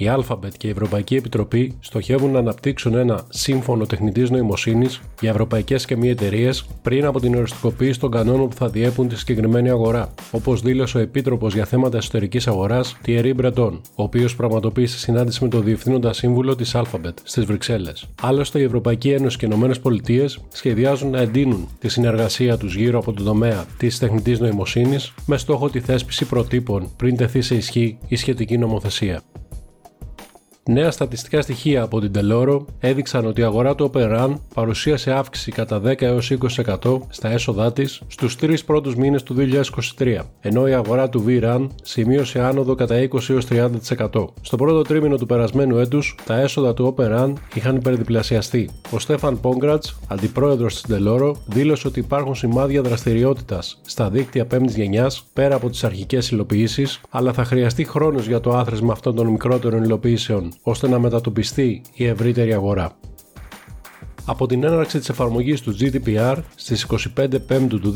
η Alphabet και η Ευρωπαϊκή Επιτροπή στοχεύουν να αναπτύξουν ένα σύμφωνο τεχνητής νοημοσύνης για ευρωπαϊκές και μη εταιρείες πριν από την οριστικοποίηση των κανόνων που θα διέπουν τη συγκεκριμένη αγορά, όπως δήλωσε ο Επίτροπος για θέματα εσωτερικής αγοράς Thierry Breton, ο οποίος πραγματοποίησε συνάντηση με τον Διευθύνοντα Σύμβουλο της Alphabet στις Βρυξέλλες. Άλλωστε, η Ευρωπαϊκή Ένωση και οι ΗΠΑ σχεδιάζουν να εντείνουν τη συνεργασία τους γύρω από τον τομέα της τεχνητής νοημοσύνης με στόχο τη θέσπιση προτύπων πριν τεθεί σε ισχύ η σχετική νομοθεσία. Νέα στατιστικά στοιχεία από την Τελόρο έδειξαν ότι η αγορά του Open παρουσίασε αύξηση κατά 10 έως 20% στα έσοδά της στους τρεις πρώτους μήνες του 2023, ενώ η αγορά του V-Run σημείωσε άνοδο κατά 20 έως 30%. Στο πρώτο τρίμηνο του περασμένου έτους, τα έσοδα του Open είχαν υπερδιπλασιαστεί. Ο Στέφαν Πόγκρατς, αντιπρόεδρος της Τελόρο, δήλωσε ότι υπάρχουν σημάδια δραστηριότητας στα δίκτυα 5η γενιάς πέρα από τις αρχικές υλοποιήσεις, αλλά θα χρειαστεί χρόνος για το άθροισμα αυτών των μικρότερων υλοποιήσεων ώστε να μετατοπιστεί η ευρύτερη αγορά. Από την έναρξη της εφαρμογής του GDPR στις 25 Πέμπτου του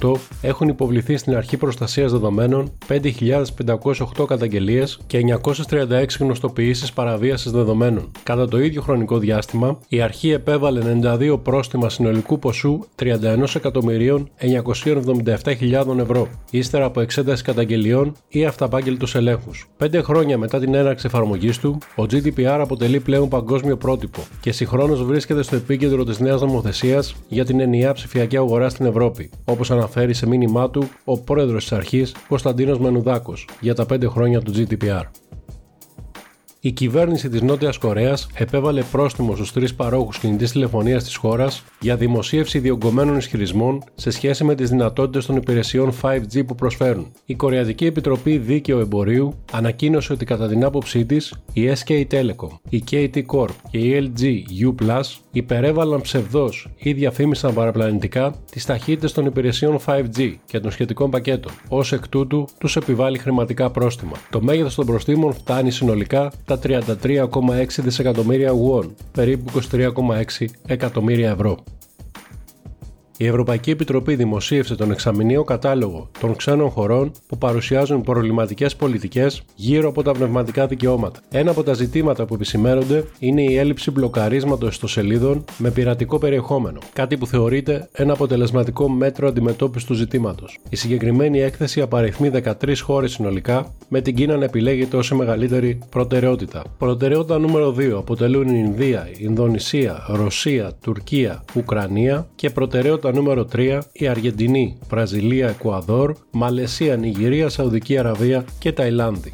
2018 έχουν υποβληθεί στην Αρχή Προστασίας Δεδομένων 5.508 καταγγελίες και 936 γνωστοποιήσεις παραβίασης δεδομένων. Κατά το ίδιο χρονικό διάστημα, η Αρχή επέβαλε 92 πρόστιμα συνολικού ποσού 31.977.000 ευρώ, ύστερα από εξέταση καταγγελιών ή αυταπάγγελτους ελέγχους. Πέντε χρόνια μετά την έναρξη εφαρμογής του, ο GDPR αποτελεί πλέον παγκόσμιο πρότυπο και συγχρόνως βρίσκεται στο επίκεντρο της νέας νομοθεσίας για την ενιαία ψηφιακή αγορά στην Ευρώπη, όπως αναφέρει σε μήνυμά του ο πρόεδρος της αρχής Κωνσταντίνος Μενουδάκο για τα 5 χρόνια του GDPR η κυβέρνηση της Νότιας Κορέας επέβαλε πρόστιμο στους τρεις παρόχους κινητής τηλεφωνίας της χώρας για δημοσίευση διωγγωμένων ισχυρισμών σε σχέση με τις δυνατότητες των υπηρεσιών 5G που προσφέρουν. Η Κορεατική Επιτροπή Δίκαιο Εμπορίου ανακοίνωσε ότι κατά την άποψή της, η SK Telecom, η KT Corp και η LG U υπερέβαλαν ψευδό ή διαφήμισαν παραπλανητικά τις ταχύτητες των υπηρεσιών 5G και των σχετικών πακέτων. Ω εκ τούτου, τους επιβάλλει χρηματικά πρόστιμα. Το μέγεθος των προστήμων φτάνει συνολικά τα 33,6 δισεκατομμύρια won, περίπου 23,6 εκατομμύρια ευρώ. Η Ευρωπαϊκή Επιτροπή δημοσίευσε τον εξαμηνίο κατάλογο των ξένων χωρών που παρουσιάζουν προβληματικές πολιτικές γύρω από τα πνευματικά δικαιώματα. Ένα από τα ζητήματα που επισημαίνονται είναι η έλλειψη μπλοκαρίσματος ιστοσελίδων με πειρατικό περιεχόμενο, κάτι που θεωρείται ένα αποτελεσματικό μέτρο αντιμετώπισης του ζητήματος. Η συγκεκριμένη έκθεση απαριθμεί 13 χώρες συνολικά, με την Κίνα να επιλέγεται ω η μεγαλύτερη προτεραιότητα. Προτεραιότητα νούμερο 2 αποτελούν η Ινδία, η Ινδονησία, Ρωσία, Τουρκία, Ουκρανία και προτεραιότητα νούμερο 3 η Αργεντινή, Βραζιλία, Εκουαδόρ, Μαλαισία, Νιγηρία, Σαουδική Αραβία και Ταϊλάνδη.